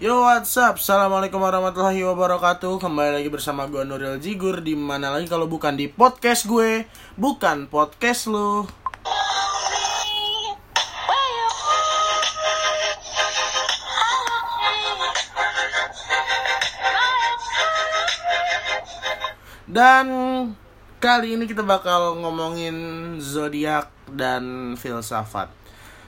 Yo what's up? Assalamualaikum warahmatullahi wabarakatuh. Kembali lagi bersama gue Nuril Jigur di mana lagi kalau bukan di podcast gue Bukan podcast lu. Dan kali ini kita bakal ngomongin zodiak dan filsafat.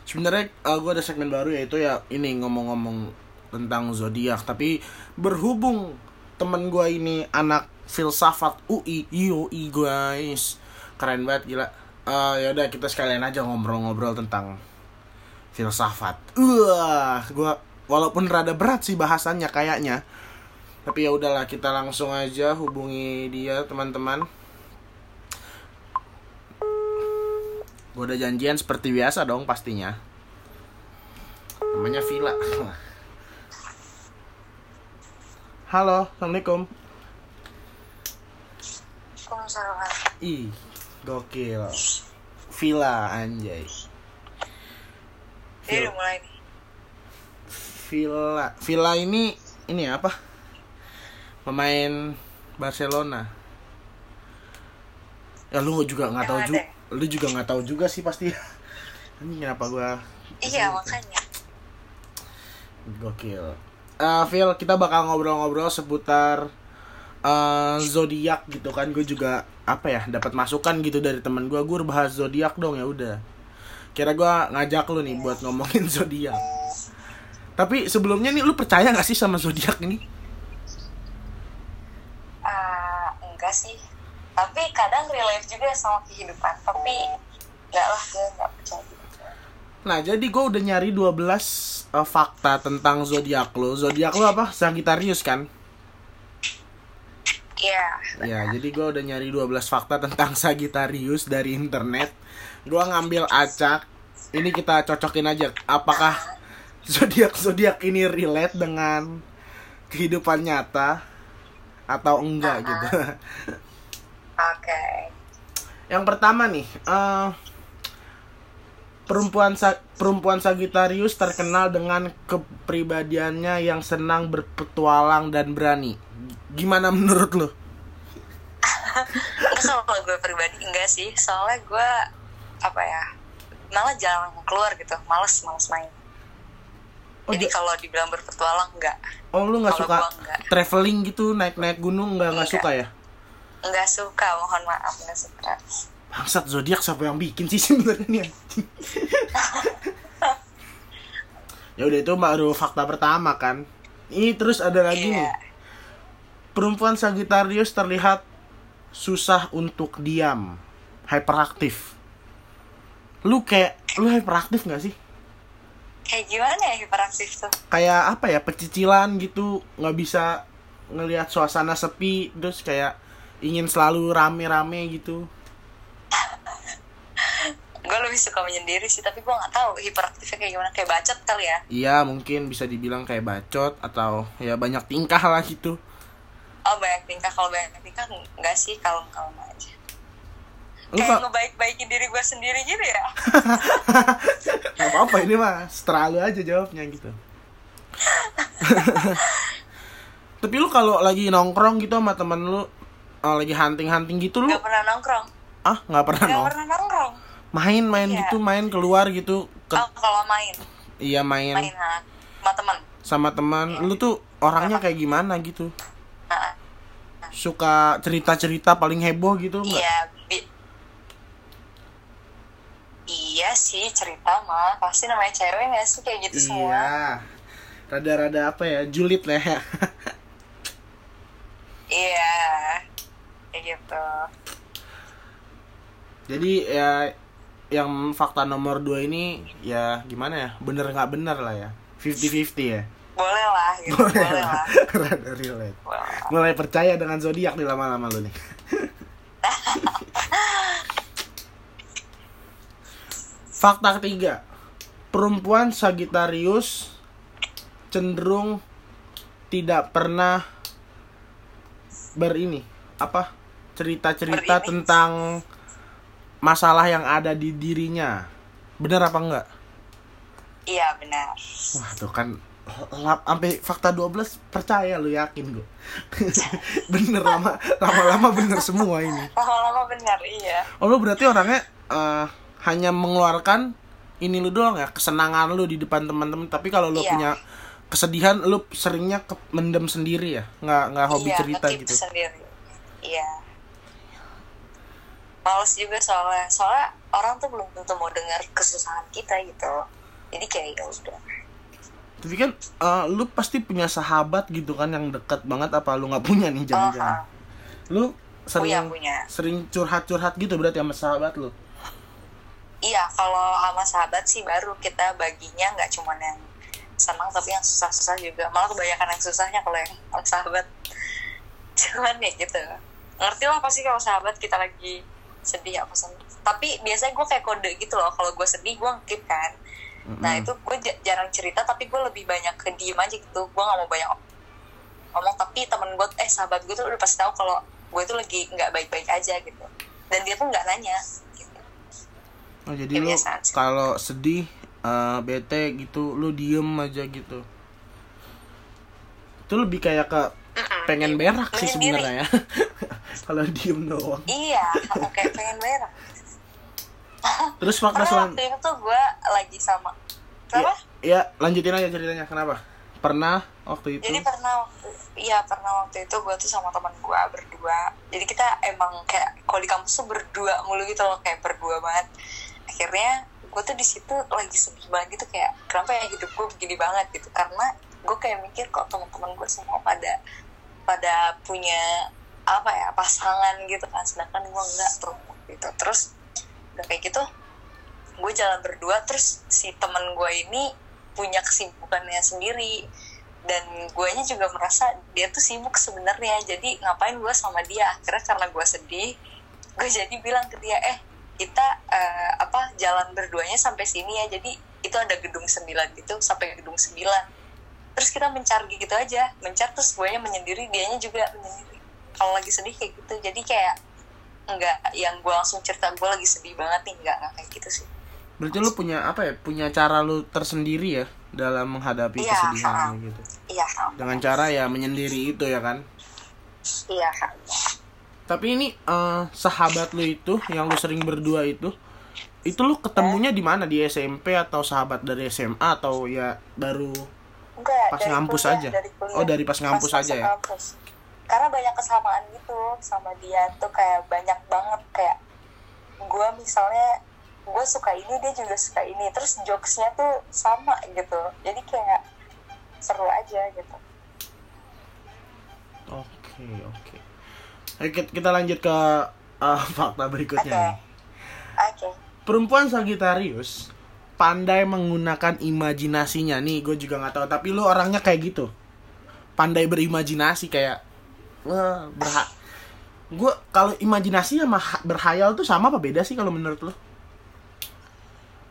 Sebenarnya uh, gue ada segmen baru yaitu ya ini ngomong-ngomong tentang zodiak tapi berhubung temen gue ini anak filsafat UI UI guys. Keren banget gila. Uh, ya udah kita sekalian aja ngobrol-ngobrol tentang filsafat. Wah gue walaupun rada berat sih bahasannya kayaknya tapi ya udahlah kita langsung aja hubungi dia teman-teman. Gue udah janjian seperti biasa dong pastinya. Namanya Villa halo assalamualaikum. Waalaikumsalam. ih gokil. Villa anjay. Udah mulai. Nih. Villa. Villa ini ini apa? Pemain Barcelona. Ya lu juga nggak tahu juga lu juga nggak tahu juga sih pasti. Ini kenapa gua Iya makanya. Gokil. Phil, kita bakal ngobrol-ngobrol seputar eh zodiak gitu kan. Gue juga apa ya, dapat masukan gitu dari teman gue. Gue bahas zodiak dong ya udah. Kira gue ngajak lu nih buat ngomongin zodiak. Tapi sebelumnya nih lu percaya gak sih sama zodiak ini? Ah, enggak sih. Tapi kadang relate juga sama kehidupan. Tapi enggak lah, gue enggak percaya. Nah, jadi gue udah nyari 12 eh, fakta tentang zodiak lo. Zodiak lo apa? Sagittarius kan? Iya. Ya, jadi gue udah nyari 12 fakta tentang Sagittarius dari internet. Gue ngambil acak. Ini kita cocokin aja. Apakah zodiak-zodiak ini relate dengan kehidupan nyata atau enggak gitu. Oke. Yang pertama nih, eh, perempuan Sa- perempuan Sagittarius terkenal dengan kepribadiannya yang senang berpetualang dan berani. Gimana menurut lo? Enggak kalau gue pribadi enggak sih. Soalnya gue apa ya? Malah jarang keluar gitu. Males, males main. Oh, Jadi ja- kalau dibilang berpetualang enggak. Oh lu nggak suka gua nggak. traveling gitu naik-naik gunung nggak nggak Nggak. suka ya? Enggak suka, mohon maaf enggak suka. Bangsat zodiak siapa yang bikin sih sebenarnya nih? ya udah itu baru fakta pertama kan. Ini terus ada lagi nih. Iya. Perempuan Sagittarius terlihat susah untuk diam, hyperaktif. Lu kayak lu hyperaktif nggak sih? Kayak gimana ya hiperaktif tuh? Kayak apa ya pecicilan gitu nggak bisa ngelihat suasana sepi terus kayak ingin selalu rame-rame gitu. Gue lebih suka menyendiri sih tapi gue nggak tahu hiperaktifnya kayak gimana. Kayak bacot kali ya? Iya mungkin bisa dibilang kayak bacot atau ya banyak tingkah lah gitu. oh banyak tingkah. Kalau banyak tingkah enggak sih. Kalem kalem aja. Lu kayak kok ngebaik baikin diri gue sendiri gitu ya? Nggak apa-apa ini mah terlalu aja jawabnya gitu. Tapi lu kalau lagi nongkrong gitu sama temen lu eh, lagi hunting-hunting gitu lu nggak pernah nongkrong. Ah nggak pernah nggak nong pernah nongkrong main-main Iya. gitu main keluar gitu ke oh kalau main. Iya main, main ha, sama temen sama teman. Lu tuh orangnya kayak gimana gitu? Suka cerita-cerita paling heboh gitu iya bi- iya sih cerita mah. Pasti namanya cewek nggak sih kayak gitu semua? Iya. Rada-rada apa ya? Julid lah ya. Iya. Kayak gitu. Jadi ya yang fakta nomor 2 ini ya gimana ya? Bener nggak bener lah ya. 50-50 ya. boleh lah gitu boleh, lah Rada relate. Boleh lah. Mulai percaya dengan zodiak nih lama-lama lu nih. Fakta ketiga. Perempuan Sagittarius cenderung tidak pernah berini apa cerita-cerita tentang masalah yang ada di dirinya. Bener apa enggak? Iya benar. Wah, tuh kan sampai fakta 12 percaya lu yakin gue bener lama lama-lama bener semua ini lama-lama benar iya oh lu berarti orangnya eh, hanya mengeluarkan ini lu doang ya kesenangan lu di depan teman-teman tapi kalau lu Iya. punya kesedihan lu seringnya ke mendem sendiri ya nggak nggak hobi iya, cerita gitu sendiri iya males juga soalnya. Soalnya orang tuh belum tentu mau dengar kesusahan kita gitu. Jadi kayak ya udah. Tapi kan eh, lu pasti punya sahabat gitu kan yang dekat banget apa lu nggak punya nih jangan-jangan? Ah, lu sering punya punya. sering curhat-curhat gitu berarti sama sahabat lu? Iya kalau sama sahabat sih baru kita baginya nggak cuman yang senang tapi yang susah-susah juga. Malah kebanyakan yang susahnya kalau yang sama sahabat. Cuman ya gitu. Ngerti lah pasti kalau sahabat kita lagi sedih apa senang tapi biasanya gue kayak kode gitu loh kalau gue sedih gue ngekip kan. Nah Mm-mm. itu gue jarang cerita tapi gue lebih banyak ke diem aja gitu. Gue nggak mau banyak ngomong tapi temen gue eh sahabat gue tuh udah pasti tahu kalau gue tuh lagi nggak baik-baik aja gitu. Dan dia tuh nggak nanya gitu. Oh jadi Ya, lu kalau sedih eh, bete gitu lu diem aja gitu. Itu lebih kayak ke. Pengen berak sih sebenarnya ya. Kalau diem doang. Iya kayak pengen berak. Terus karena selan waktu itu gue lagi sama. Kenapa? ya lanjutin aja ceritanya. Kenapa? Pernah waktu itu? Jadi pernah waktu iya pernah waktu itu gue tuh sama teman gue berdua. Jadi kita emang kayak kalau di kampus tuh berdua mulu gitu loh kayak berdua banget. Akhirnya gue tuh di situ lagi sedih banget gitu kayak kenapa ya hidup gue begini banget? gitu. Karena gue kayak mikir kok teman-teman gue semua pada pada punya apa ya pasangan gitu kan. Sedangkan gue enggak tuh gitu. Terus udah kayak gitu gue jalan berdua terus si temen gue ini punya kesibukannya sendiri. Dan guanya juga merasa dia tuh sibuk sebenarnya. Jadi ngapain gue sama dia? Akhirnya karena gue sedih gue jadi bilang ke dia eh kita eh, apa jalan berduanya sampai sini ya. Jadi itu ada gedung 9 gitu sampai gedung 9 terus kita mencar gitu aja. Mencar terus guanya menyendiri dianya juga menyendiri. Kalau lagi sedih kayak gitu. Jadi kayak enggak yang gue langsung cerita gue lagi sedih banget nih. Enggak enggak kayak gitu sih. Berarti lu punya apa ya punya cara lu tersendiri ya dalam menghadapi Iya, kesedihan ha. gitu? Iya dengan cara ya menyendiri itu ya kan? Iya tapi ini eh, sahabat lu itu yang lu sering berdua itu itu lu ketemunya di mana? Di SMP atau sahabat dari SMA atau ya baru enggak Pas dari ngampus kuliah, aja? dari kuliah. Oh, dari pas ngampus Pas aja ya? ngampus. karena banyak kesamaan gitu sama dia tuh kayak banyak banget kayak gue misalnya gue suka ini dia juga suka ini terus jokesnya tuh sama gitu jadi kayak seru aja gitu oke oke Ayo kita- kita lanjut ke eh, fakta berikutnya Oke. nih oke perempuan Sagittarius pandai menggunakan imajinasinya. Nih gue juga nggak tahu tapi lu orangnya kayak gitu. Pandai berimajinasi kayak wah berha gue kalau imajinasi sama ha- berhayal tuh sama apa beda sih kalau menurut lu?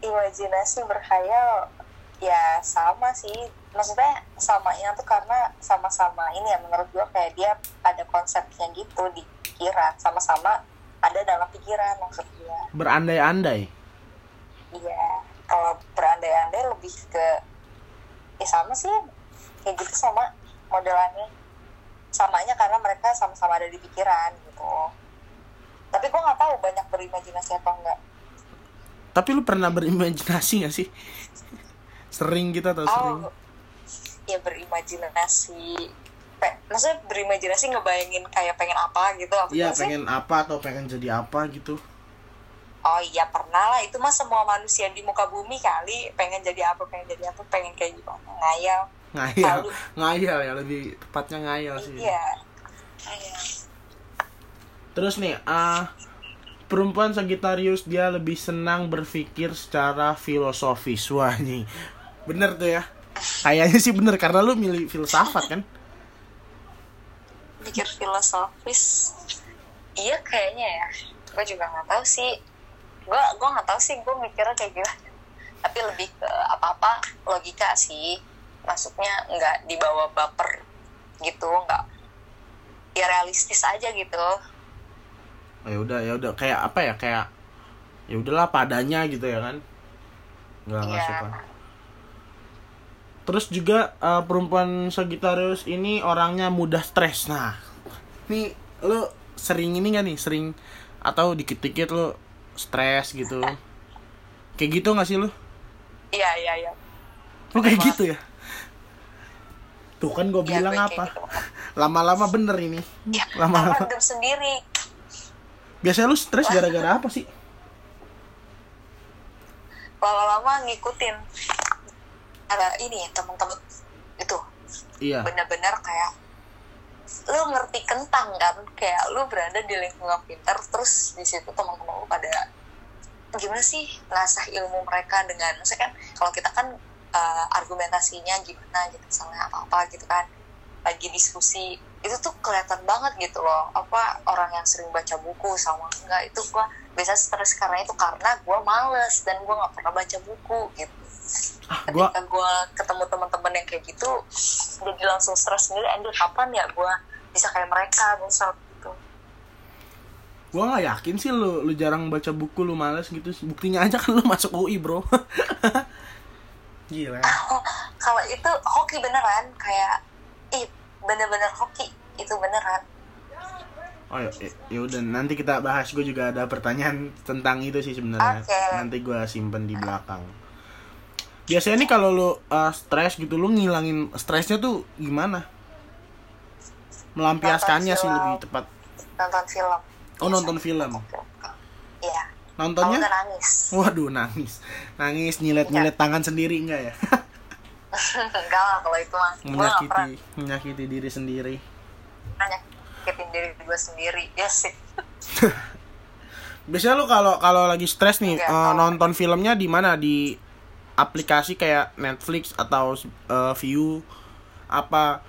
Imajinasi berkhayal ya sama sih. Maksudnya samanya tuh karena sama-sama ini ya menurut gue kayak dia ada konsepnya gitu di pikiran. Sama-sama ada dalam pikiran maksud gue berandai-andai? Iya kalau berandai-andai lebih ke ya sama sih kayak gitu sama modelannya. Samanya karena mereka sama-sama ada di pikiran gitu. Tapi gue nggak tahu banyak berimajinasi atau enggak tapi lu pernah berimajinasi gak sih? Sering gitu atau sering? Oh, ya berimajinasi. Pe- maksudnya berimajinasi ngebayangin kayak pengen apa gitu apa Iya pengen apa atau pengen jadi apa gitu Oh iya pernah lah itu mah semua manusia di muka bumi kali pengen jadi apa pengen jadi apa pengen kayak gimana ngayal. ngayal Lalu. ngayal ya lebih tepatnya ngayal sih Iya. Ngayal. terus nih ah perempuan Sagittarius dia lebih senang berpikir secara filosofis wah nih bener tuh ya kayaknya sih bener karena lu milih filsafat kan Mikir filosofis. Iya kayaknya ya. Gue juga nggak tahu sih. Gue gue nggak tahu sih gue mikirnya kayak gimana. Tapi lebih ke apa-apa logika sih. Masuknya nggak dibawa baper gitu, nggak ya realistis aja gitu. ya udah ya udah kayak apa ya kayak ya udahlah padanya gitu ya kan nggak nggak Iya. suka Terus juga uh, perempuan Sagittarius ini orangnya mudah stres. Nah, nih lu sering ini gak nih? Sering atau dikit-dikit lu stres gitu? Kayak gitu gak sih lu? iya iya iya Lu kayak Emang. gitu ya? Tuh kan gue Iya, bilang apa? gitu. Lama-lama bener ini. ya Lama-lama. sendiri Biasanya lu stres gara-gara apa sih? lama-lama ngikutin ada ini teman-teman itu Iya. bener-bener kayak lu ngerti kentang kan? Kayak lu berada di lingkungan pintar terus di situ teman-teman lu pada gimana sih ngasah ilmu mereka dengan maksudnya kan kalau kita kan eh, argumentasinya gimana gitu misalnya apa apa gitu kan lagi diskusi itu tuh kelihatan banget gitu loh. Apa orang yang sering baca buku sama enggak itu gua biasa stres karena itu karena gua males dan gua nggak pernah baca buku gitu Ah, gua ketika gue ketemu teman-teman yang kayak gitu jadi langsung stres sendiri anjir kapan ya gue bisa kayak mereka? Misal gitu. Gua nggak yakin sih lu lu jarang baca buku lu males gitu. Buktinya aja kan lu masuk UI bro. Gila. Kalau itu hoki beneran kayak ih bener-bener hoki. Itu beneran. Oh ya ya udah nanti kita bahas. Gue juga ada pertanyaan tentang itu sih sebenarnya. Oke. nanti gua simpen di belakang biasanya nih kalau lu uh, stres gitu lu ngilangin stresnya tuh gimana? Melampiaskannya sih lebih tepat. Nonton film. Oh nonton film. Iya. Nontonnya? Nggak nangis. Waduh nangis. Nangis nyilet nyilet tangan sendiri enggak ya? Enggak lah kalau itu mah. Menyakiti menyakiti diri sendiri. Nyakitin diri gue sendiri. Ya sih. Biasanya lu kalau kalau lagi stres nih Iya, kalau- nonton filmnya di mana? Di aplikasi kayak Netflix atau eh, View apa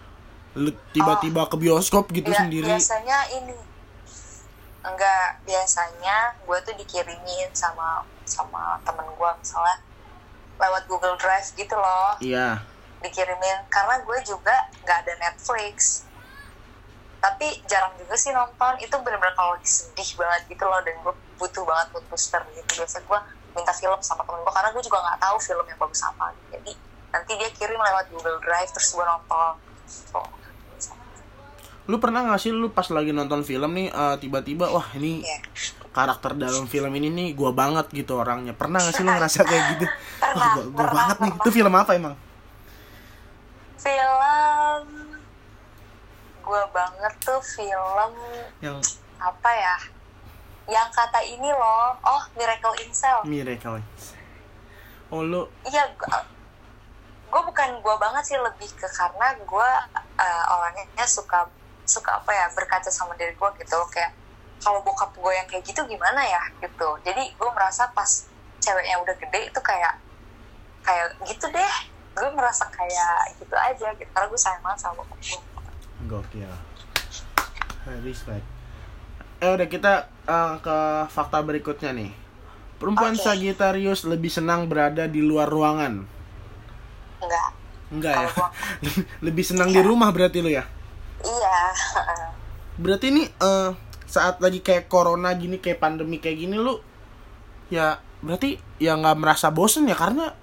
tiba-tiba ke bioskop gitu Ya, sendiri? biasanya ini. Enggak biasanya gue tuh dikirimin sama sama temen gue misalnya lewat Google Drive gitu loh. Iya. Dikirimin karena gue juga nggak ada Netflix. Tapi jarang juga sih nonton. Itu bener-bener kalau sedih banget gitu loh dan gue butuh banget mood booster gitu. Biasa gue minta film sama temen gue karena gue juga nggak tahu film yang bagus apa jadi nanti dia kirim lewat Google Drive terus gue nonton Oh. lu pernah gak sih lu pas lagi nonton film nih eh, tiba-tiba wah ini Iya. karakter dalam film ini nih gua banget gitu orangnya pernah gak sih lu ngerasa kayak gitu wah Pernah, gua, gua pernah, banget nih pernah. itu film apa emang film gue banget tuh film yang apa ya yang kata ini loh. Oh Miracle in Cell Miracle oh lu iya gue bukan gue banget sih lebih ke karena gue uh, orangnya suka suka apa ya berkaca sama diri gue gitu. Kayak kalau bokap gue yang kayak gitu gimana ya gitu. Jadi gue merasa pas ceweknya udah gede itu kayak kayak gitu deh. Gue merasa kayak gitu aja gitu. Karena gue sayang banget sama bokap gue Gokil. Respect. Eh udah kita eh, ke fakta berikutnya nih. Perempuan Oke. Sagittarius lebih senang berada di luar ruangan. enggak Enggak ya? Lebih senang di rumah berarti lu ya? iya Berarti ini eh, saat lagi kayak corona gini, kayak pandemi kayak gini lu ya berarti ya nggak merasa bosen ya karena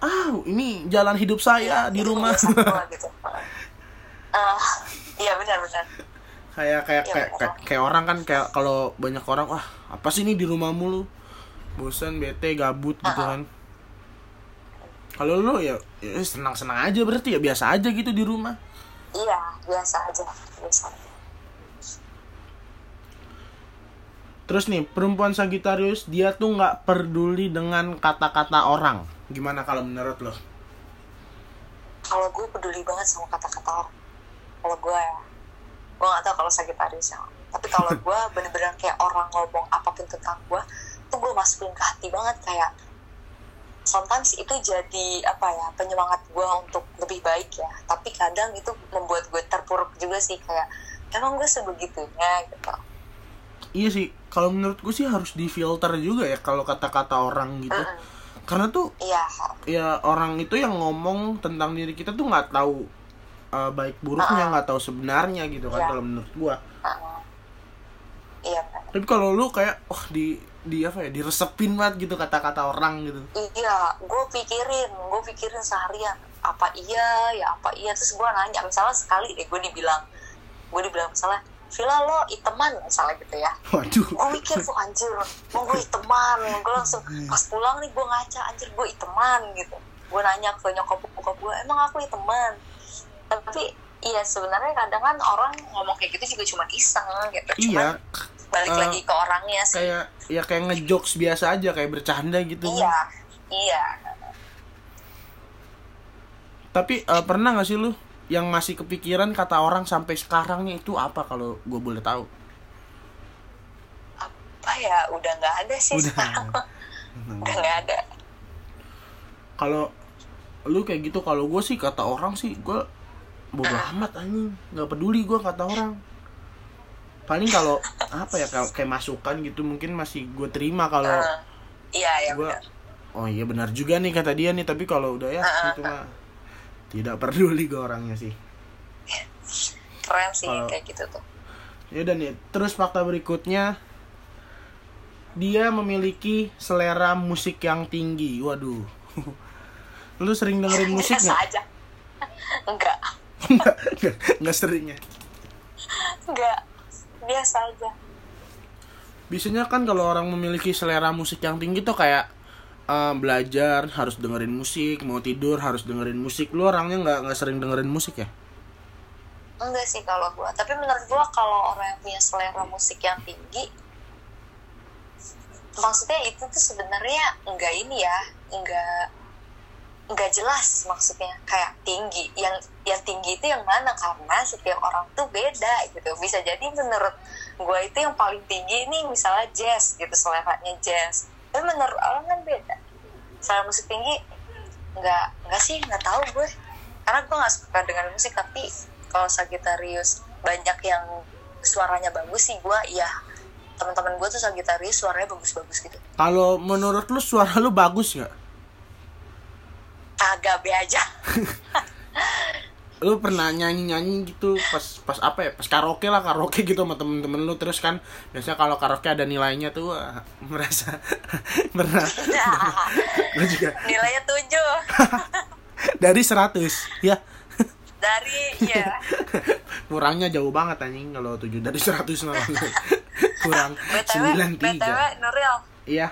ah ini jalan hidup saya di Itu rumah kebiasaan gua gitu Ah, iya benar-benar kayak kayak Iya, kayak, kayak kayak orang kan kayak kalau banyak orang wah apa sih ini di rumah mulu bosan bete gabut gitu kan. Kalau lu ya, ya senang senang aja berarti ya biasa aja gitu di rumah. Iya biasa aja biasa. Terus nih perempuan Sagittarius dia tuh nggak peduli dengan kata-kata orang. Gimana kalau menurut lo? Kalau gue peduli banget sama kata-kata orang. Kalau gue ya gue gak tau kalau Sagittarius ya. Tapi kalau gue bener-bener kayak orang ngomong apa pun tentang gue tuh gue masukin ke hati banget kayak sometimes itu jadi apa ya penyemangat gue untuk lebih baik ya. Tapi kadang itu membuat gue terpuruk juga sih kayak emang gue sebegitunya gitu. Iya sih kalau menurut gue sih harus difilter juga ya kalau kata-kata orang gitu. Mm-mm. karena tuh iya. ya orang itu yang ngomong tentang diri kita tuh nggak tahu uh, baik buruknya nggak tahu sebenarnya gitu kan Iya. kalau menurut gua. Uh, iya benar tapi kalau lu kayak wah di di apa ya diresepin banget gitu kata-kata orang gitu. Iya gue pikirin gue pikirin seharian apa iya ya apa iya? Terus gue nanya misalnya sekali deh gue dibilang gue dibilang misalnya Villa lo iteman misalnya gitu ya. Waduh. Gue mikir tuh anjir mau gue iteman. Gue langsung pas pulang nih gue ngaca anjir gue iteman gitu. Gue nanya ke nyokap bokap gue emang aku iteman tapi iya sebenarnya kadang kan orang ngomong kayak gitu juga cuma iseng gitu. Iya Cuman balik eh, lagi ke orangnya sih. kayak ya kayak ngejokes biasa aja kayak bercanda gitu iya iya. Tapi eh, pernah gak sih lu yang masih kepikiran kata orang sampai sekarang nih itu apa kalau gue boleh tahu? Apa ya? Udah nggak ada sih Udah. sekarang. Udah nggak ada. Kalau lu kayak gitu kalau gue sih kata orang sih gue bodo amat anjing. Nggak peduli gue kata orang. Paling kalau apa ya kalau kayak masukan gitu mungkin masih gue terima kalau Eh, iya ya gue benar. Oh iya benar juga nih kata dia nih. Tapi kalau udah ya itu mah tidak peduli gue orangnya sih. Keren sih Kalau- kayak gitu tuh. Ya udah nih terus fakta berikutnya. Dia memiliki selera musik yang tinggi. Waduh. Lu sering dengerin musik nggak? enggak nggak nggak nggak. Biasa aja. Biasanya kan kalau orang memiliki selera musik yang tinggi tuh kayak eh, belajar harus dengerin musik mau tidur harus dengerin musik. Lu orangnya nggak nggak sering dengerin musik ya? Enggak sih kalau gua. Tapi menurut gua kalau orang yang punya selera musik yang tinggi maksudnya itu tuh sebenarnya enggak ini ya enggak enggak jelas maksudnya. Kayak tinggi yang yang tinggi itu yang mana? Karena setiap orang tuh beda gitu. Bisa jadi menurut gua itu yang paling tinggi ini misalnya jazz gitu seleranya jazz. Tapi menurut orang kan beda. Selera musik tinggi nggak nggak sih nggak tahu gue. Karena gue nggak suka dengan musik tapi kalau Sagittarius banyak yang suaranya bagus sih gue iya. Teman-teman gue tuh Sagittarius suaranya bagus-bagus gitu. Kalau menurut lu suara lu bagus nggak agak be aja. Lu pernah nyanyi nyanyi gitu pas pas apa ya? Pas karaoke lah karaoke gitu sama temen-temen lu. Terus kan biasanya kalau karaoke ada nilainya tuh wah, merasa pernah lu juga. Nilainya tujuh. Dari 100 ya dari ya kurangnya jauh banget anjing kalau 7 dari 100 malah. Kurang 93 btw Nuril. Iya.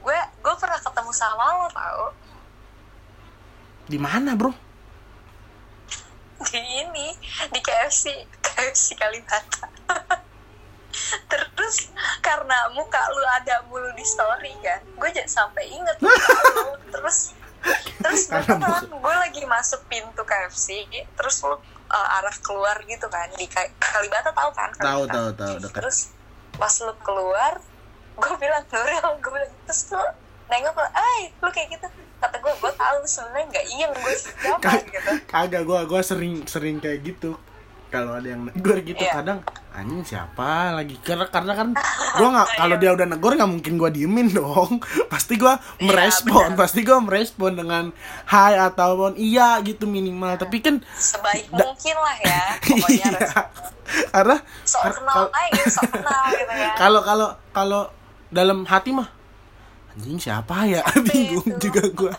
Gue gue pernah ketemu sama lo tau di mana bro? Di ini di KFC KFC Kalibata. Terus karena muka lu ada mulu di story kan gue jadi sampai inget lu terus terus beneran gue lagi masuk pintu KFC terus lu uh, arah keluar gitu kan di Ka- Kalibata tahu kan? Tahu tahu tahu dekat terus pas lu keluar gue bilang Nuril gue bilang terus lu nengok lu ay lu kayak gitu. Kata gue gue tahu sebenarnya nggak iya gue siapa gitu. kagak gua gua sering sering kayak gitu. Kalau ada yang negor gitu Iya. kadang anjing siapa lagi? Karena karena kan gua nggak kalau dia udah negor nggak mungkin gua diemin dong. Pasti gua merespon benar. pasti gua merespon dengan hai ataupun iya gitu minimal. Tapi kan sebaik mungkin lah ya pokoknya iya. Karena sok kenal aja sok kenal gitu ya. Kalau kalau kalau dalam hati mah anjing siapa ya? Bingung itu? juga gua.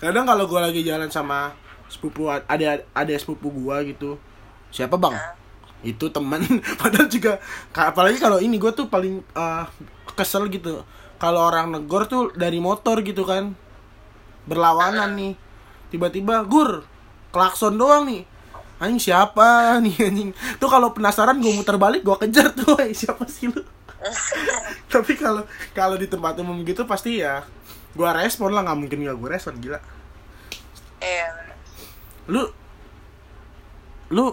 Kadang kalau gua lagi jalan sama sepupu ada ada sepupu gua gitu. Siapa bang? Itu teman padahal juga apalagi kalau ini gua tuh paling eh, kesel gitu. Kalau orang negor tuh dari motor gitu kan. Berlawanan nih. Tiba-tiba gur klakson doang nih. Anjing siapa nih anjing? Tuh kalau penasaran gue muter balik gue kejar tuh "Woi, siapa sih lu tapi kalau kalau di tempat umum gitu pasti ya gua respon lah nggak mungkin nggak gue respon gila. Iya. Lu lu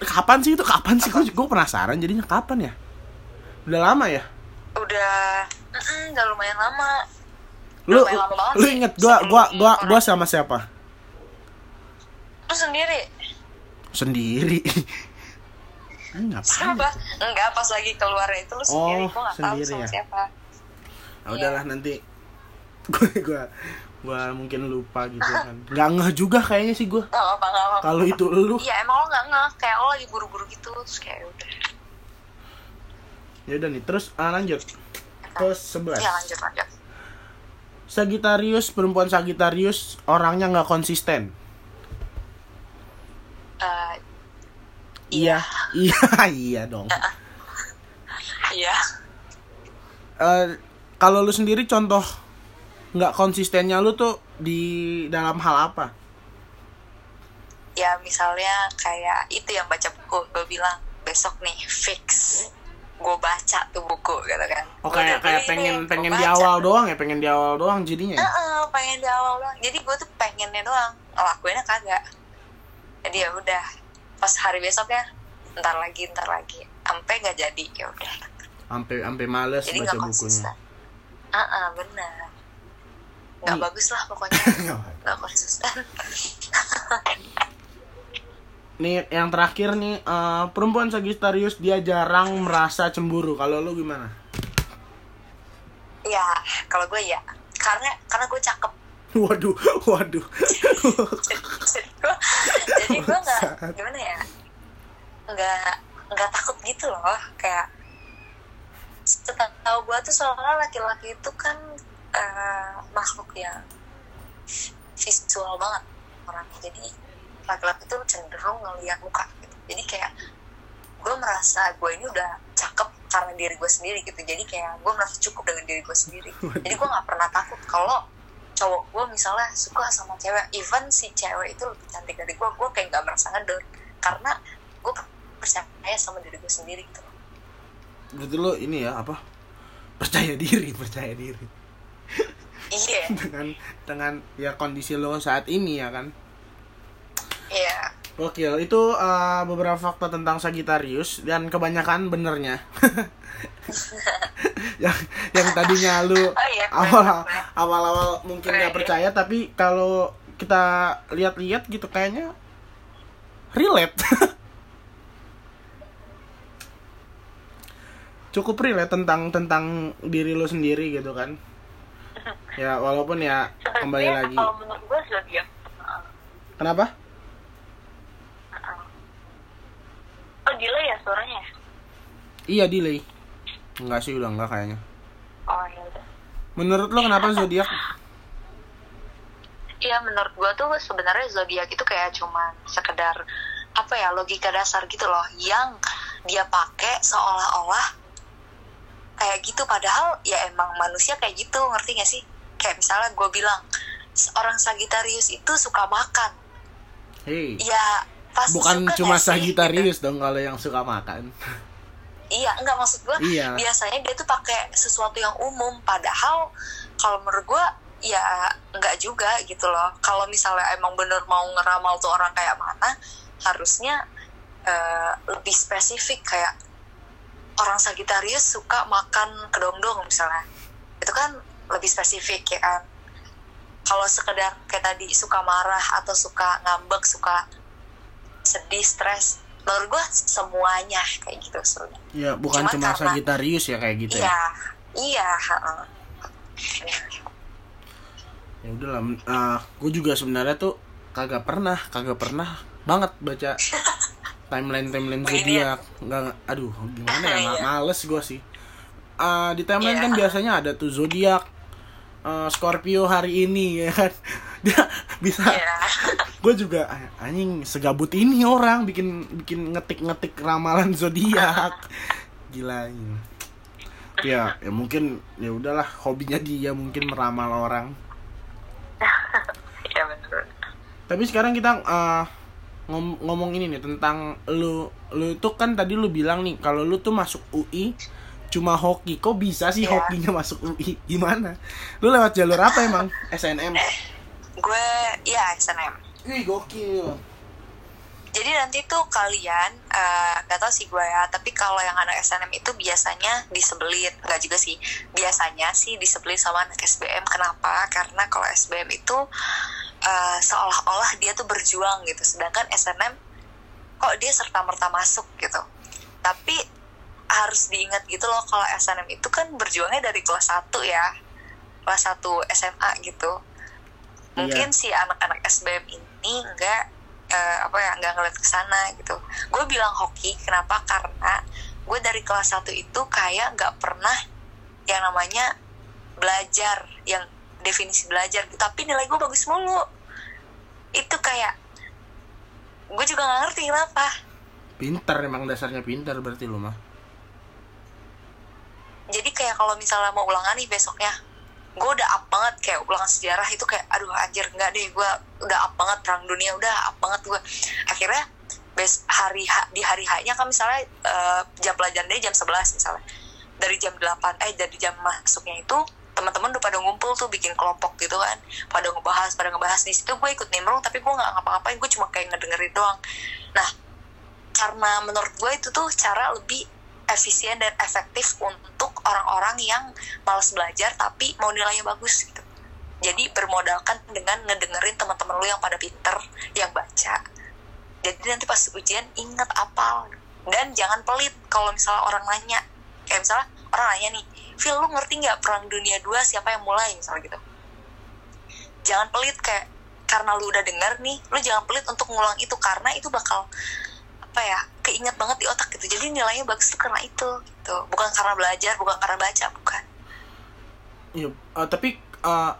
kapan sih itu? Kapan sih? Gue gue penasaran jadinya kapan ya? Udah lama ya? Udah mm, udah lumayan lama. Lu Lumayan lama lu inget gua gua gua gua sama siapa? Lu sendiri? Sendiri ngapain enggak pas lagi keluar itu lu sendiri. Oh, gue nggak tahu sama ya? siapa. Ah, udahlah nanti gue gua gua mungkin lupa gitu kan. Nggak ngeh juga kayaknya sih apa kalau itu lu. Iya emang lo nggak nggak kayak lo lagi buru-buru gitu terus kayak udah. Ya udah nih terus ah, lanjut. Ke 11 ya lanjut lanjut. Sagitarius perempuan Sagitarius orangnya nggak konsisten. Eh, iya. Iya. Iya dong. Iya. Eh, kalau lu sendiri contoh nggak konsistennya lu tuh di dalam hal apa? Ya misalnya kayak itu yang baca buku. Gue bilang besok nih fix. Gue baca tuh buku gitu kan. Oh Gua kayak kayak pengen pengen di awal doang ya? Pengen di awal doang jadinya ya? Heeh, pengen di awal doang. Jadi gue tuh pengennya doang ngelakuinnya kagak. Jadi ya udah pas hari besoknya ntar lagi ntar lagi. Sampai nggak jadi ya udah. Sampai sampai males jadi baca bukunya. ah ah, benar. Nggak Nih. bagus lah pokoknya. Nggak konsisten. Nih yang terakhir nih eh, perempuan Sagittarius dia jarang merasa cemburu. Kalau lu gimana? Ya kalau gue ya. Karena karena gue cakep. Waduh waduh. jadi gue jadi gue nggak gimana ya? Nggak nggak takut gitu loh kayak setahu gue tuh soalnya laki-laki itu kan eh, makhluk yang visual banget orangnya. Jadi laki-laki tuh cenderung ngeliat muka gitu. Jadi kayak gue merasa gue ini udah cakep karena diri gue sendiri gitu. Jadi kayak gue merasa cukup dengan diri gue sendiri. Jadi gue nggak pernah takut kalau cowok gue misalnya suka sama cewek even si cewek itu lebih cantik dari gue gue kayak nggak merasa ngedor. Karena gue percaya sama diri gue sendiri gitu. Berarti lu ini ya apa? Percaya diri percaya diri. Iya. Dengan dengan ya kondisi lo saat ini ya kan? Iya Gokil, itu uh, beberapa fakta tentang Sagittarius dan kebanyakan benernya. yang yang tadinya lu Oh iya, awal keren, awal awal mungkin nggak ya. percaya tapi kalau kita lihat-lihat gitu kayaknya relate. Cukup relate tentang tentang diri lu sendiri gitu kan. Ya walaupun ya kembali lagi. zodiak Kenapa? Oh delay ya suaranya? Iya delay. Enggak sih udah enggak kayaknya. oh ya udah. Menurut lo kenapa zodiak? Iya menurut gua tuh sebenarnya zodiak itu kayak cuman sekedar apa ya logika dasar gitu loh. Yang dia pakai seolah-olah kayak gitu. Padahal ya emang manusia kayak gitu ngerti gak sih? Kayak misalnya gue bilang orang Sagitarius itu suka makan. Hei, ya pasti bukan suka cuma sih? Sagittarius dong kalau yang suka makan. Iya, enggak maksud gue Iya. biasanya dia tuh pakai sesuatu yang umum padahal kalau menurut gue ya enggak juga gitu loh. Kalau misalnya emang bener mau ngeramal tuh orang kayak mana, harusnya eh, lebih spesifik kayak orang Sagitarius suka makan kedong-dong misalnya. Itu kan lebih spesifik ya kan. Kalau sekedar kayak tadi suka marah atau suka ngambek, suka sedih, stres, menurut gue semuanya kayak gitu sebenarnya. Ya, bukan Cuma cuma karena- Sagittarius ya kayak gitu ya. Iya, iya. heeh. Ya udahlah, gue juga sebenarnya tuh kagak pernah, kagak pernah banget baca timeline timeline zodiak. Enggak, aduh, gimana ya? Nggak Iya. males gue sih. Ah, di timeline Iya. kan biasanya ada tuh zodiak eh, Scorpio hari ini ya kan. Dia bisa. Iya. gue juga anjing segabut ini orang bikin bikin ngetik-ngetik ramalan zodiak. Gila ini ya ya mungkin ya udahlah hobinya dia mungkin meramal orang. Iya benar. tapi sekarang kita eh, ngom- ngomong ini nih tentang lu lu tuh kan tadi lu bilang nih kalau lu tuh masuk UI cuma hoki. Kok bisa sih Iya. hokinya masuk UI gimana? Lu lewat jalur apa emang? SNM Gue ya SNM. Wih gokil Jadi nanti tuh kalian eh, nggak tahu sih gue ya, tapi kalau yang anak SNM itu biasanya disebelit, nggak juga sih. Biasanya sih disebelit sama anak SBM. Kenapa? Karena kalau SBM itu eh, seolah-olah dia tuh berjuang gitu, sedangkan SNM kok dia serta merta masuk gitu. Tapi harus diingat gitu loh kalau SNM itu kan berjuangnya dari kelas 1 ya, kelas 1 SMA gitu. Mungkin si anak-anak SBM ini nggak eh, apa ya nggak ngeliat ke sana gitu. Gue bilang hoki kenapa? Karena gue dari kelas 1 itu kayak nggak pernah yang namanya belajar yang definisi belajar tapi nilai gue bagus mulu. Itu kayak gue juga nggak ngerti kenapa. Pinter emang dasarnya pinter berarti lu mah. jadi kayak kalau misalnya mau ulangan nih besoknya gue udah up banget kayak ulangan sejarah itu kayak aduh anjir enggak deh gue udah up banget perang dunia udah up banget gue akhirnya bes hari H, di hari H nya kan misalnya eh, jam pelajaran dia jam 11 misalnya. Dari jam 8 eh dari jam masuknya itu teman-teman udah pada ngumpul tuh bikin kelompok gitu kan. Pada ngebahas pada ngebahas. Di situ gue ikut nimbrung tapi gue nggak ngapa-ngapain gue cuma kayak ngedengerin doang. Nah karena menurut gue itu tuh cara lebih efisien dan efektif untuk orang-orang yang malas belajar tapi mau nilainya bagus gitu. Jadi bermodalkan dengan ngedengerin teman-teman lu yang pada pinter, yang baca. Jadi nanti pas ujian inget apal dan jangan pelit kalau misalnya orang nanya. Kayak misalnya orang nanya nih, Phil lu ngerti nggak perang dunia 2 siapa yang mulai misalnya gitu. Jangan pelit kayak karena lu udah denger nih, lu jangan pelit untuk ngulang itu karena itu bakal apa ya keinget banget di otak gitu. Jadi nilainya bagus tuh karena itu gitu. Bukan karena belajar bukan karena baca bukan. Iya, eh, tapi eh,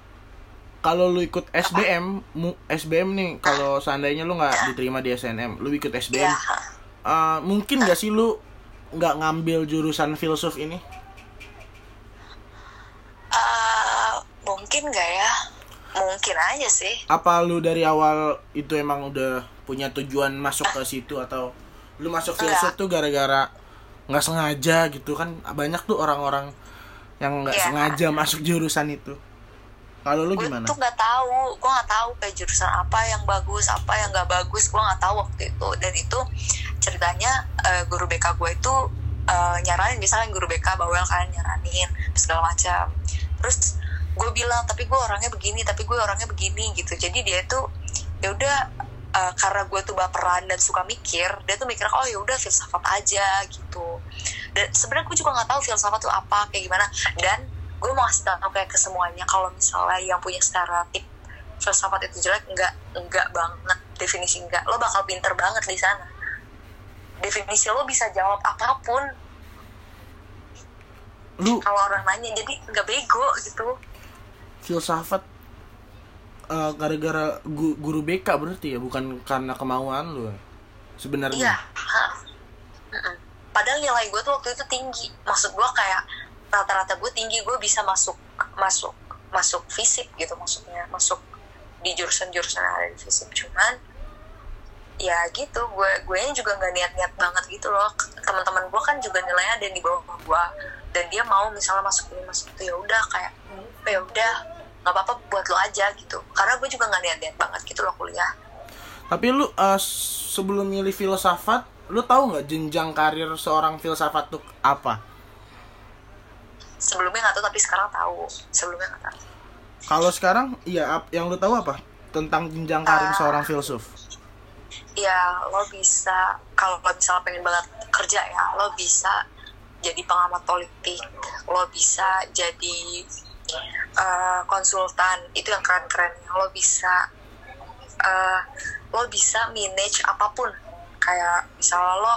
kalau lu ikut SBM, mu, SBM nih, kalau seandainya lu nggak diterima di SNM, lu ikut SBM, ya eh, mungkin gak sih lu nggak ngambil jurusan filsuf ini? eh, mungkin nggak ya? Mungkin aja sih. Apa lu dari awal itu emang udah punya tujuan masuk ke situ atau lu masuk filsuf tuh gara-gara nggak sengaja gitu kan. Banyak tuh orang-orang yang nggak Iya. sengaja masuk jurusan itu. Kalau lu gue gimana? tuh nggak tahu. Gue nggak tahu kayak jurusan apa yang bagus apa yang nggak bagus. Gue nggak tahu waktu itu. Dan itu ceritanya eh, guru BK gue itu eh, nyaranin misalnya guru BK bawel kan nyaranin segala macam. Terus gue bilang tapi gue orangnya begini tapi gue orangnya begini gitu. Jadi dia tuh ya udah eh, karena gue tuh baperan dan suka mikir dia tuh mikir oh ya udah filsafat aja gitu. Dan sebenarnya gue juga nggak tahu filsafat tuh apa kayak gimana. Dan gue mau kasih tau kayak ke semuanya kalau misalnya yang punya stereotip filsafat itu jelek enggak enggak banget definisi enggak lo bakal pinter banget di sana. Definisi lo bisa jawab apa pun. Lu kalau orang nanya jadi nggak bego gitu. Filsafat eh, gara-gara gu- guru BK berarti ya? Bukan karena kemauan lu ya? sebenarnya. Iya. Padahal nilai gue tuh waktu itu tinggi. Maksud gue kayak rata-rata gue tinggi gue bisa masuk masuk masuk fisip gitu maksudnya. Masuk di jurusan-jurusan ada di fisip. Cuman ya gitu gue gue juga nggak niat-niat banget gitu loh. Teman-teman gue kan juga nilainya ada di bawah gue dan dia mau misalnya masuk ini masuk itu ya udah kayak ya udah nggak apa-apa buat lo aja gitu. Karena gue juga nggak niat-niat banget gitu loh kuliah. Tapi lu eh, sebelum milih filsafat lu tahu nggak jenjang karir seorang filsafat tuh apa? Sebelumnya nggak tahu tapi sekarang tahu. Sebelumnya nggak tahu. Kalau sekarang iya yang lu tahu apa? Tentang jenjang karir Ah. seorang filsuf. Ya lo bisa kalau lo misalnya pengen banget kerja ya lo bisa jadi pengamat politik lo bisa jadi eh, konsultan. Itu yang keren-keren. Lo bisa eh, lo bisa manage apa pun. Kayak misalnya lo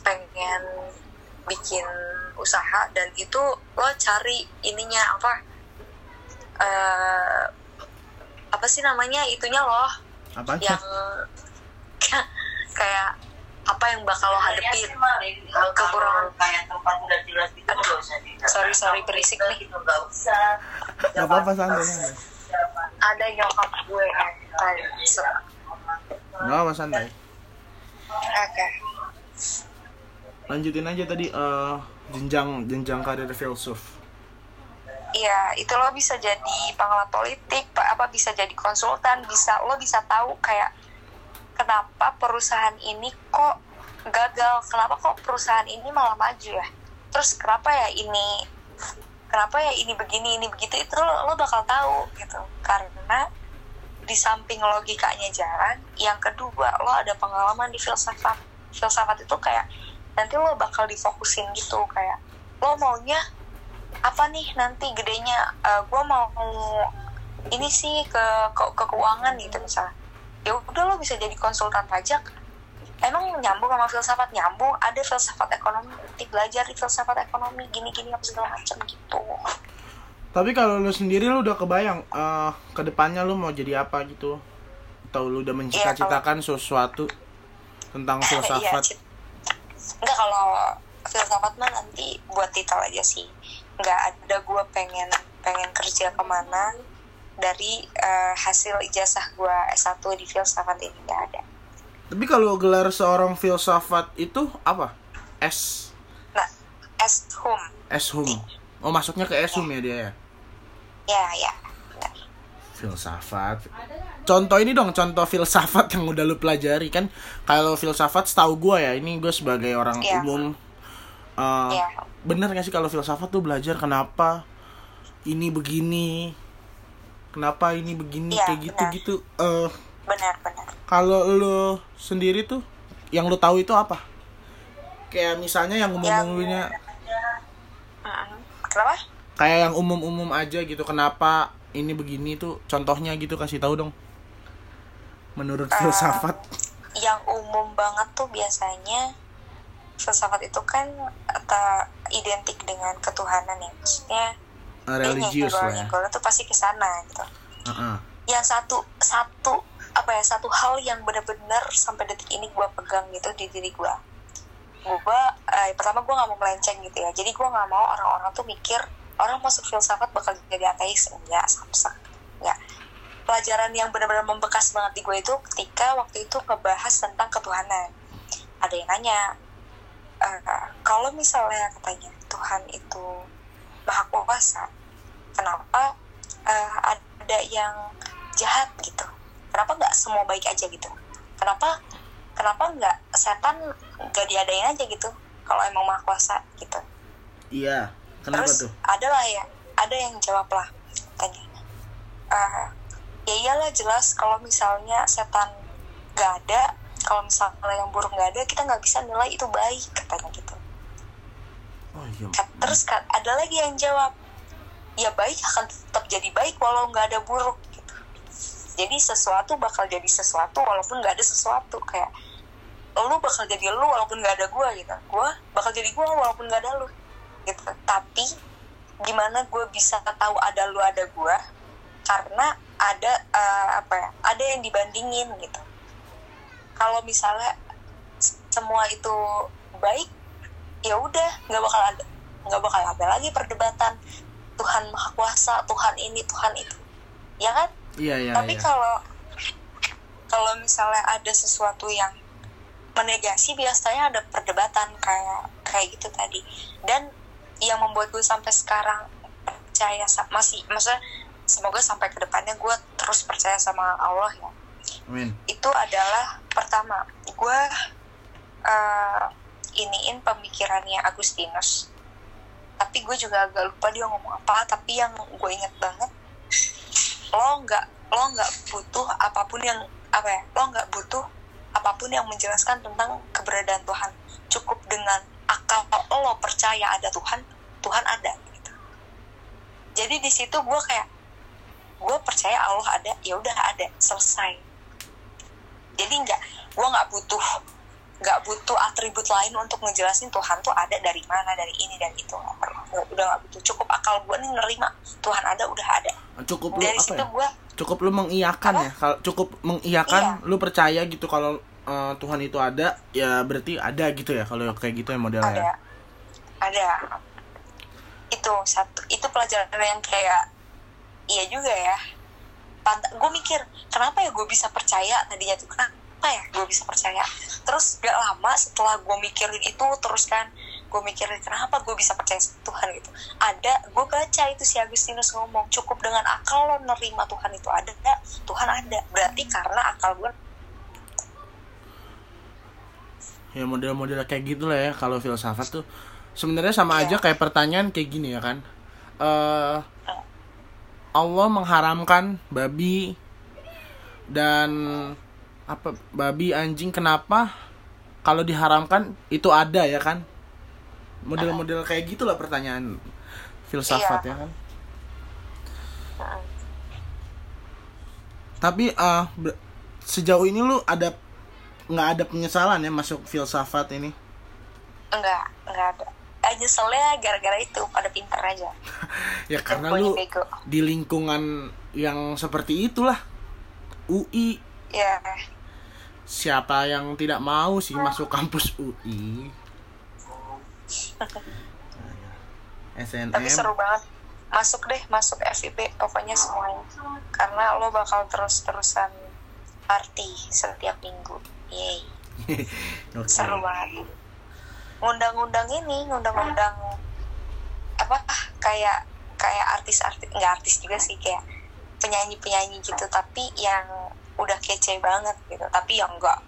pengen bikin usaha dan itu lo cari ininya apa eh apa sih namanya itunya loh? Apa yang kayak apa yang bakal lo hadepin? kekurangan kayak tempat udah jelas gitu nggak usah di sorry sorry berisik nih. gitu nggak usah. Nggak apa-apa santai ada nyokap gue kayak se- nggak apa santai. Oke. Lanjutin aja tadi eh, jenjang jenjang karir filsuf. Iya, itu lo bisa jadi pengamat politik, pa- apa bisa jadi konsultan, bisa lo bisa tahu kayak kenapa perusahaan ini kok gagal, kenapa kok perusahaan ini malah maju ya. Terus kenapa ya ini kenapa ya ini begini, ini begitu itu lo, lo bakal tahu gitu. Karena di samping logikanya jalan, yang kedua lo ada pengalaman di filsafat. Filsafat itu kayak nanti lo bakal difokusin gitu kayak lo maunya apa nih nanti gedenya gue mau ini sih ke, ke ke keuangan gitu misalnya ya udah lo bisa jadi konsultan pajak emang nyambung sama filsafat nyambung ada filsafat ekonomi nanti belajar di filsafat ekonomi gini gini apa segala macam gitu Tapi kalau lu sendiri lu udah kebayang eh ke depannya lu mau jadi apa gitu? Atau lu udah mencita-citakan sesuatu tentang Iya, filsafat? Cit. Enggak kalau filsafat mah nanti buat titel aja sih. Enggak ada gue pengen pengen kerja ke mana dari eh, hasil ijazah gue S1 di filsafat ini enggak ada. Tapi kalau gelar seorang filsafat itu apa? S Nah, S hum. S hum. Oh, masuknya ke S hum ya dia ya. Ya, ya. Filsafat. Contoh ini dong, contoh filsafat yang udah lu pelajari kan. Kalau filsafat setahu gua ya, ini gue sebagai orang Iya. umum eh, Iya. bener gak sih kalau filsafat tuh belajar kenapa ini begini kenapa ini begini Iya, kayak gitu benar. gitu eh Benar, benar. kalau lu sendiri tuh yang lu tahu itu apa kayak misalnya yang umum-umumnya Mm-mm. Kenapa? kayak yang umum-umum aja gitu kenapa ini begini tuh contohnya gitu kasih tahu dong menurut Eh, filsafat Yang umum banget tuh biasanya filsafat itu kan identik dengan ketuhanan ya. Maksudnya eh, religius lah ya tuh pasti ke sana gitu. Heeh. yang satu satu apa ya satu hal yang benar-benar sampai detik ini gue pegang gitu di diri gue gue eh, pertama gue nggak mau melenceng gitu ya. Jadi gue nggak mau orang-orang tuh mikir orang masuk filsafat bakal jadi ateis. Enggak samsak enggak. Pelajaran yang benar-benar membekas banget di gue itu ketika waktu itu ngebahas tentang ketuhanan. Ada yang nanya eh, kalau misalnya katanya Tuhan itu maha kuasa kenapa eh, ada yang jahat gitu kenapa nggak semua baik aja gitu? Kenapa kenapa nggak setan nggak diadain aja gitu? Kalau emang maha kuasa gitu. Iya kenapa terus tuh? ada lah ya ada yang jawab lah tanya "Eh, ya iyalah jelas kalau misalnya setan nggak ada kalau misalnya yang buruk nggak ada kita nggak bisa nilai itu baik katanya gitu. Oh iya. Terus ada lagi yang jawab ya baik akan tetap jadi baik walau nggak ada buruk jadi sesuatu bakal jadi sesuatu walaupun nggak ada sesuatu. Kayak lu bakal jadi lu walaupun nggak ada gua gitu. Gua bakal jadi gua walaupun nggak ada lu gitu. Tapi gimana gue bisa tahu ada lu ada gua? Karena ada eh, apa ya ada yang dibandingin gitu. Kalau misalnya semua itu baik ya udah nggak bakal ada nggak bakal ada lagi perdebatan. Tuhan maha kuasa Tuhan ini Tuhan itu. Ya kan iya iya tapi iya. kalau kalau misalnya ada sesuatu yang menegasi biasanya ada perdebatan kayak kayak gitu tadi. Dan yang membuat gue sampai sekarang percaya masih maksudnya semoga sampai ke depannya gue terus percaya sama Allah ya. Amin. Itu adalah pertama gue eh, iniin pemikirannya Agustinus. Tapi gue juga agak lupa dia ngomong apa tapi yang gue inget banget lo nggak lo nggak butuh apa pun yang apa ya lo nggak butuh apa pun yang menjelaskan tentang keberadaan Tuhan. Cukup dengan akal lo percaya ada Tuhan Tuhan ada gitu. Jadi di situ gue kayak gue percaya Allah ada ya udah ada selesai. Jadi nggak gue nggak butuh nggak butuh atribut lain untuk ngejelasin Tuhan tuh ada dari mana dari ini dan itu nggak perlu. Udah nggak butuh cukup akal gue nih nerima Tuhan ada udah ada cukup lu dari apa situ ya? gue cukup lu mengiyakan Apa? ya? Kalau cukup mengiyakan Iya. lu percaya gitu kalau eh, Tuhan itu ada ya berarti ada gitu ya kalau kayak gitu ya modelnya ada. Ada. Itu satu itu pelajaran yang kayak iya juga ya. Gue mikir kenapa ya gue bisa percaya tadinya tuh? Kenapa ya gue bisa percaya? Terus gak lama setelah gue mikirin itu terus kan gue mikirin kenapa gue bisa percaya Tuhan? Gitu. Ada gue baca itu si Agustinus ngomong cukup dengan akal lo nerima Tuhan itu ada Tuhan ada. Berarti karena akal gue ya model-model kayak gitu lah ya kalau filsafat tuh. Sebenarnya sama aja Iya. kayak pertanyaan kayak gini ya kan. Eh Allah mengharamkan babi dan apa babi anjing kenapa? Kalau diharamkan itu ada ya kan model-model kayak gitulah pertanyaan filsafat Iya. ya kan. Tapi ber- sejauh ini lu ada nggak ada penyesalan ya masuk filsafat ini? Enggak enggak ada. Eh, nyeselnya gara-gara itu pada pinter aja. Ya karena lu bego. di lingkungan yang seperti itulah. UI ya siapa yang tidak mau sih masuk kampus UI SNM tapi seru banget. Masuk deh masuk FIB pokoknya semuanya. Karena lo bakal terus-terusan party setiap minggu. Yeay Oke. seru banget. Ngundang-ngundang ini ngundang-ngundang apa? Kayak kayak artis-artis nggak artis juga sih kayak penyanyi-penyanyi gitu. Tapi yang udah kece banget gitu. Tapi yang enggak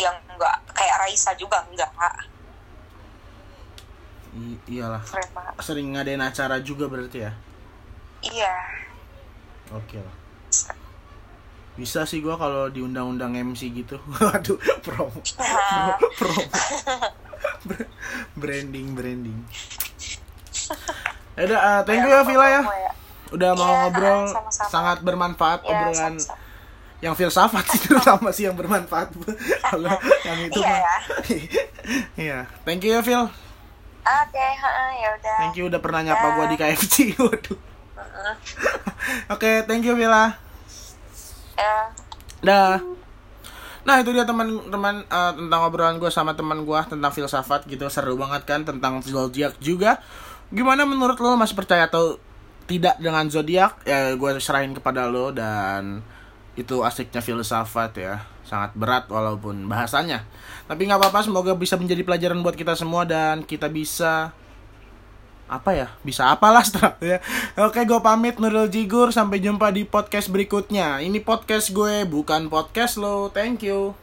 yang enggak kayak Raisa juga enggak I- iyalah. Keren banget. Sering ngadain acara juga berarti ya? Iya. Oke lah. Bisa. Sih gua kalau diundang-undang MC gitu. Waduh promo. Nah, promo. Br- branding. Branding Yaudah, uh, thank you ya Villa ya. Promo udah mau Iya, ngobrol. sama-sama. sangat bermanfaat ya obrolan sama-sama. yang filsafat sih terutama sih yang bermanfaat. Kalau yang itu Iya mah. ya. iya. Thank you ya Phil oke heeh, ya udah. Thank you udah pernah nyapa Ya. gua di KFC waduh. Oke thank you Villa ya. Dah. Nah itu dia teman-teman eh, tentang obrolan gue sama teman gue tentang filsafat gitu. Seru banget kan tentang zodiak juga. Gimana menurut lo masih percaya atau tidak dengan zodiak? Ya gue serahin kepada lo dan itu asiknya filsafat ya sangat berat walaupun bahasanya. Tapi nggak apa-apa semoga bisa menjadi pelajaran buat kita semua dan kita bisa apa ya bisa apalah setelah ya. Oke gue pamit Nurul Jigur. Sampai jumpa di podcast berikutnya. Ini podcast gue bukan podcast lo. Thank you